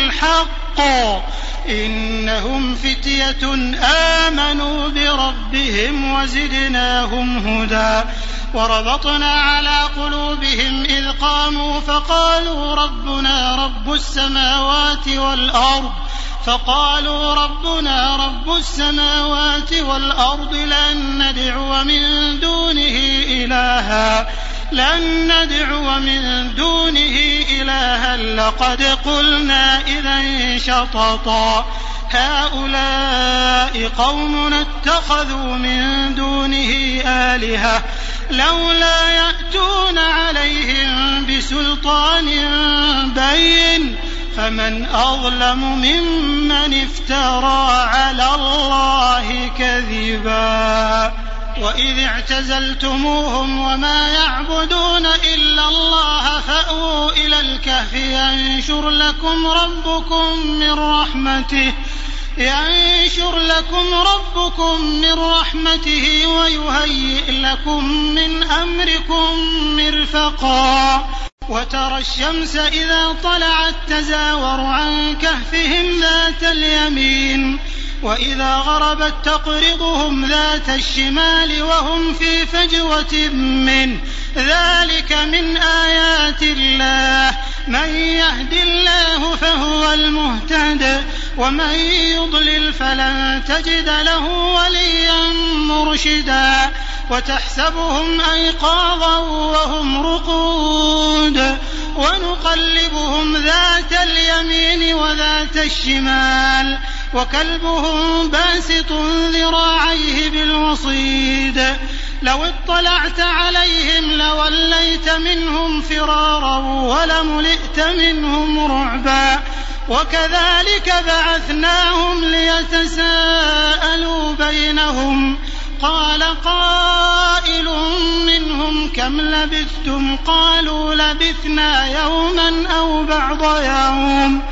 بالحق إنهم فتية آمنوا بربهم وزدناهم هدى. وربطنا على قلوبهم إذ قاموا فقالوا ربنا رب السماوات والأرض. فقالوا ربنا رب السماوات والأرض لن ندعو من دونه إلها. لن ندعو من دونه إلها لقد قلنا إذا شططا. هؤلاء قوم اتخذوا من دونه آلهة. لولا يأتون عليهم بسلطان بين فمن أظلم ممن افترى على الله كذبا. وإذ اعتزلتموهم وما يعبدون إلا الله فأووا إلى الكهف ينشر لكم ربكم من رحمته ينشر لكم ربكم من رحمته ويهيئ لكم من أمركم مرفقا وترى الشمس إذا طلعت تزاور عن كهفهم ذات اليمين وإذا غربت تقرضهم ذات الشمال وهم في فجوة منه. ذلك من آيات الله. من يهد الله فهو المهتد. ومن يضلل فلن تجد له وليا مرشدا. وتحسبهم أيقاظا وهم رقود. ونقلبهم ذات اليمين وذات الشمال. وكلبهم باسط ذراعيه بالوصيد. لو اطلعت عليهم لوليت منهم فرارا ولملئت منهم رعبا. وكذلك بعثناهم ليتساءلوا بينهم. قال قائل منهم كم لبثتم؟ قالوا لبثنا يوما أو بعض يوم.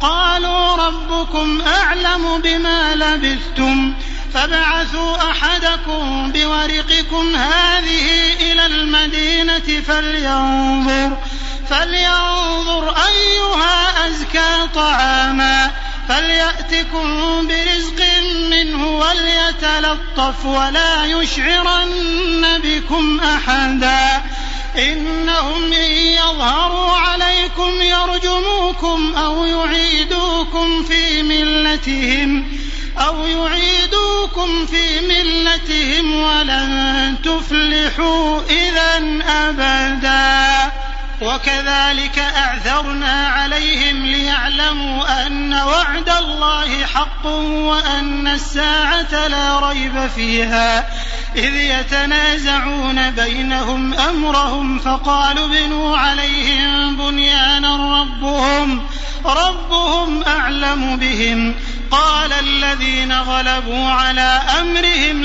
قالوا ربكم أعلم بما لبثتم فابعثوا أحدكم بورقكم هذه إلى المدينة فلينظر فلينظر أيها أزكى طعاما فليأتكم برزق منه وليتلطف ولا يشعرن بكم أحدا إنهم إن يظهروا عليكم يرجموكم أو يعيدوكم في ملتهم أو يعيدوكم في ملتهم ولن تفلحوا إذا أبدا. وكذلك أعثرنا عليهم ليعلموا أن وعد الله حق وأن الساعة لا ريب فيها. إذ يتنازعون بينهم أمرهم فقالوا ابنوا عليهم بنيانا ربهم ربهم أعلم بهم. قال الذين غلبوا على أمرهم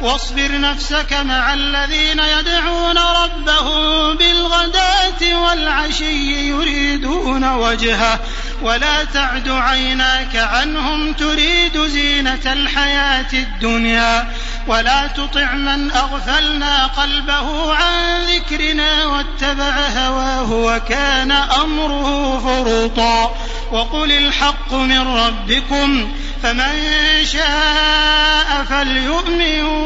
واصبر نفسك مع الذين يدعون ربهم بالغداة والعشي يريدون وجهه. ولا تعد عيناك عنهم تريد زينة الحياة الدنيا. ولا تطع من أغفلنا قلبه عن ذكرنا واتبع هواه وكان أمره فرطا. وقل الحق من ربكم فمن شاء فليؤمن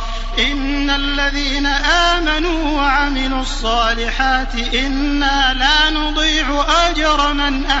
إن الذين آمنوا وعملوا الصالحات إنا لا نضيع أجر من أحسن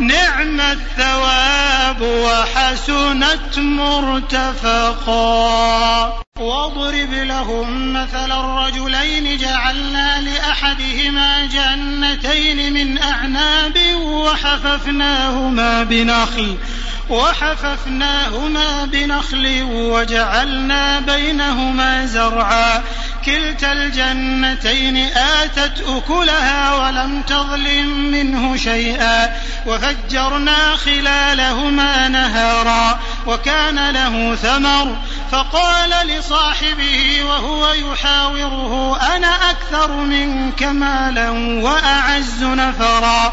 نعم الثواب وحسنت مرتفقا. واضرب لهم مثل الرجلين جعلنا لأحدهما جنتين من أعناب وحففناهما بنخل وحففناهما بنخل وجعلنا بينهما زرعا. كلتا الجنتين آتت أكلها ولم تظلم منه شيئا وفجرنا خلالهما نهارا وكان له ثمر فقال لصاحبه وهو يحاوره أنا أكثر منك مالا وأعز نفرا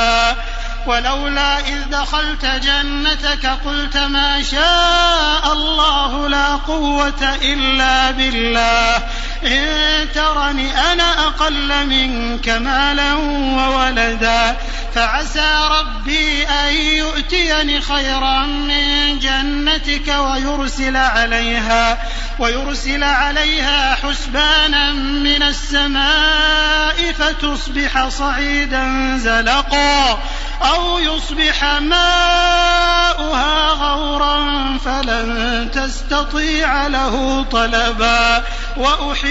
ولولا إذ دخلت جنتك قلت ما شاء الله لا قوة إلا بالله. إن ترني أنا أقل منك مالا وولدا فعسى ربي أن يؤتيني خيرا من جنتك ويرسل عليها ويرسل عليها حسبانا من السماء فتصبح صعيدا زلقا أو يصبح ماؤها غورا فلن تستطيع له طلبا وأحيط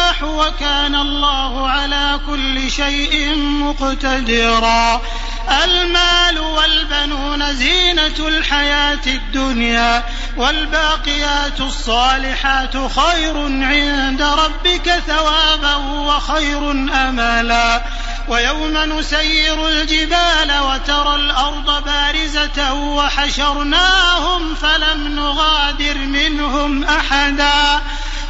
وكان الله على كل شيء مقتدرا. المال والبنون زينة الحياة الدنيا والباقيات الصالحات خير عند ربك ثوابا وخير أملا. ويوم نسير الجبال وترى الأرض بارزة وحشرناهم فلم نغادر منهم أحدا.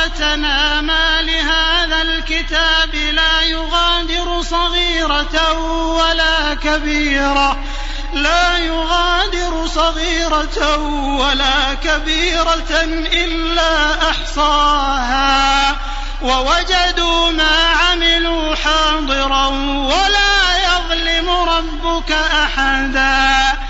ويلتنا ما لهذا الكتاب لا يغادر صغيرة ولا كبيرة. لا يغادر صغيرة ولا كبيرة إلا أحصاها. ووجدوا ما عملوا حاضرا ولا يظلم ربك أحدا.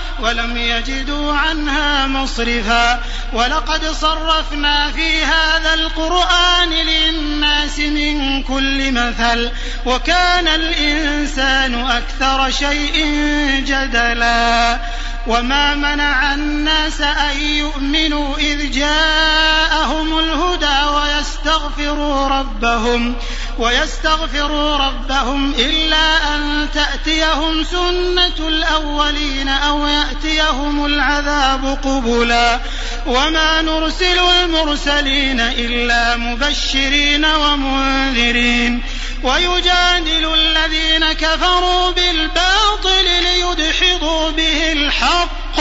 ولم يجدوا عنها مصرفا. ولقد صرفنا في هذا القرآن للناس من كل مثل وكان الإنسان أكثر شيء جدلا. وما منع الناس أن يؤمنوا إذ جاءهم الهدى ويستغفروا ربهم ويستغفروا ربهم إلا أن تأتيهم سنة الأولين أو يأتيهم العذاب قبلا وما نرسل المرسلين إلا مبشرين ومنذرين ويجادل الذين كفروا بالباطل ليدحضوا به الحق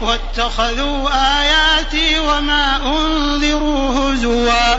واتخذوا آياتي وما أنذروا هزوا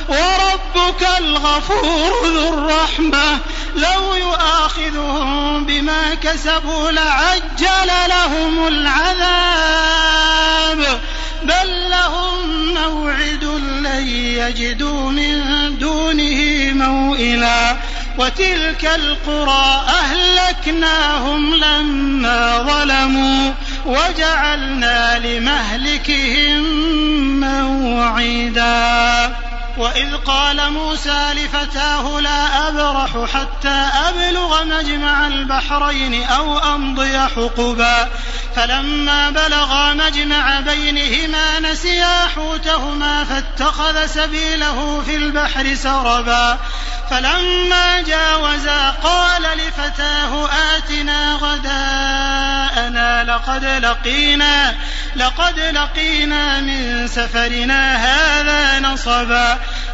وربك الغفور ذو الرحمة. لو يؤاخذهم بما كسبوا لعجل لهم العذاب. بل لهم موعد لن يجدوا من دونه موئلا. وتلك القرى أهلكناهم لما ظلموا. وجعلنا لمهلكهم موعدا. وإذ قال موسى لفتاه لا أبرح حتى أبلغ مجمع البحرين أو أمضي حقبا. فلما بلغا مجمع بينهما نسيا حوتهما فاتخذ سبيله في البحر سربا. فلما جاوزا قال لفتاه آتنا غداءنا لقد لقينا لقد لقينا من سفرنا هذا نصبا.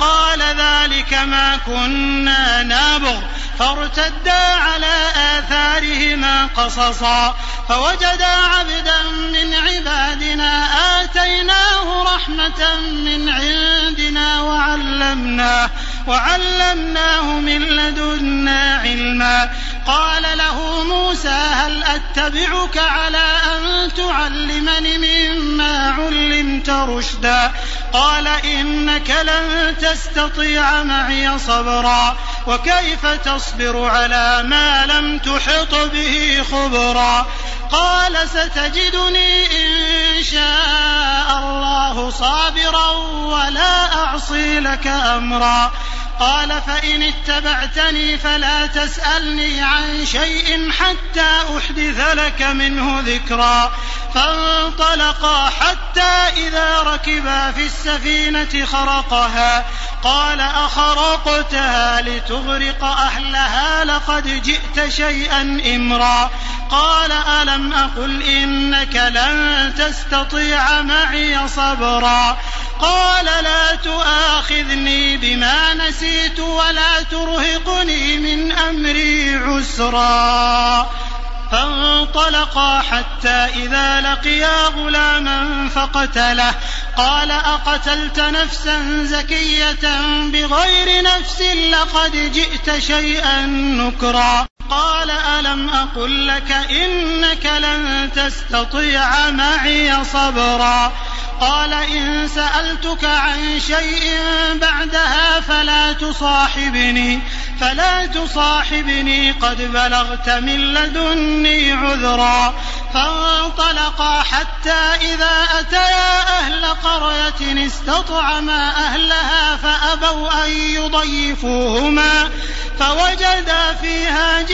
قال ذلك ما كنا نابغ. فارتدا على آثارهما قصصا. فوجدا عبدا من عبادنا آتيناه رحمة من عندنا وعلمناه وعلمناه من لدنا علما. قال له موسى هل أتبعك على أن تعلمني مما علمت؟ رشدا. قال إنك لن تستطيع معي صبرا. وكيف تصبر على ما لم تحط به خبرا؟ قال ستجدني إن شاء الله صابرا ولا أعصي لك أمرا. قال فإن اتبعتني فلا تسألني عن شيء حتى أحدث لك منه ذكرا. فانطلقا حتى إذا ركبا في السفينة خرقها. قال أخرقتها لتغرق أهلها لقد جئت شيئا إمرا. قال ألم أقل إنك لن تستطيع معي صبرا. قال لا تؤاخذني بما نسيت ولا ترهقني من أمري عسرا. فانطلقا حتى إذا لقيا غلاما فقتله. قال أقتلت نفسا زكية بغير نفس لقد جئت شيئا نكرا. قال ألم أقل لك إنك لن تستطيع معي صبرا قال إن سألتك عن شيء بعدها فلا تصاحبني فلا تصاحبني قد بلغت من لدني عذرا فانطلقا حتى إذا أتيا أهل قرية استطعما أهلها فأبوا أن يضيفوهما فوجدا فيها جدارا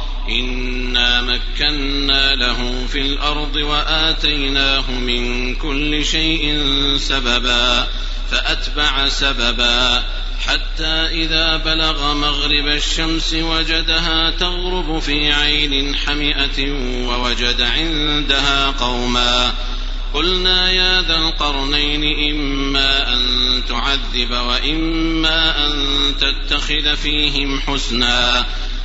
إنا مكنا له في الأرض وآتيناه من كل شيء سببا فأتبع سببا حتى إذا بلغ مغرب الشمس وجدها تغرب في عين حمئة ووجد عندها قوما قلنا يا ذا القرنين إما أن تعذب وإما أن تتخذ فيهم حسنا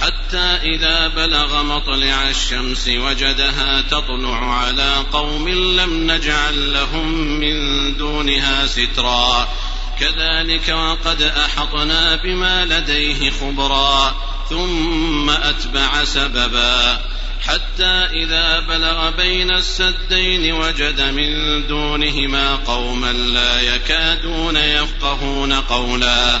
حتى إذا بلغ مطلع الشمس وجدها تطلع على قوم لم نجعل لهم من دونها سترا. كذلك وقد أحطنا بما لديه خبرا ثم أتبع سببا. حتى إذا بلغ بين السدين وجد من دونهما قوما لا يكادون يفقهون قولا.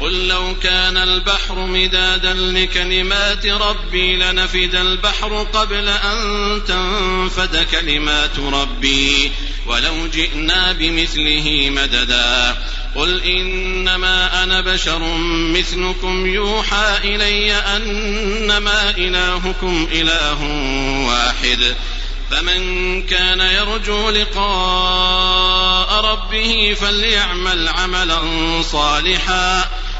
قل لو كان البحر مدادا لكلمات ربي لنفد البحر قبل أن تنفد كلمات ربي. ولو جئنا بمثله مددا. قل إنما أنا بشر مثلكم يوحى إلي أنما إلهكم إله واحد. فمن كان يرجو لقاء ربه فليعمل عملا صالحا.